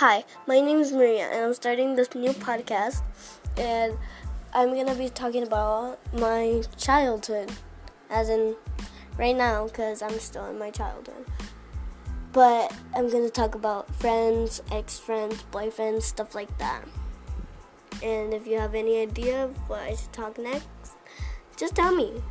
Hi, my name is Maria, and I'm starting this new podcast, and I'm gonna be talking about my childhood, as in right now, because I'm still in my childhood. But I'm gonna talk about friends, ex friends, boyfriends, stuff like that. And if you have any idea of what I should talk next, just tell me.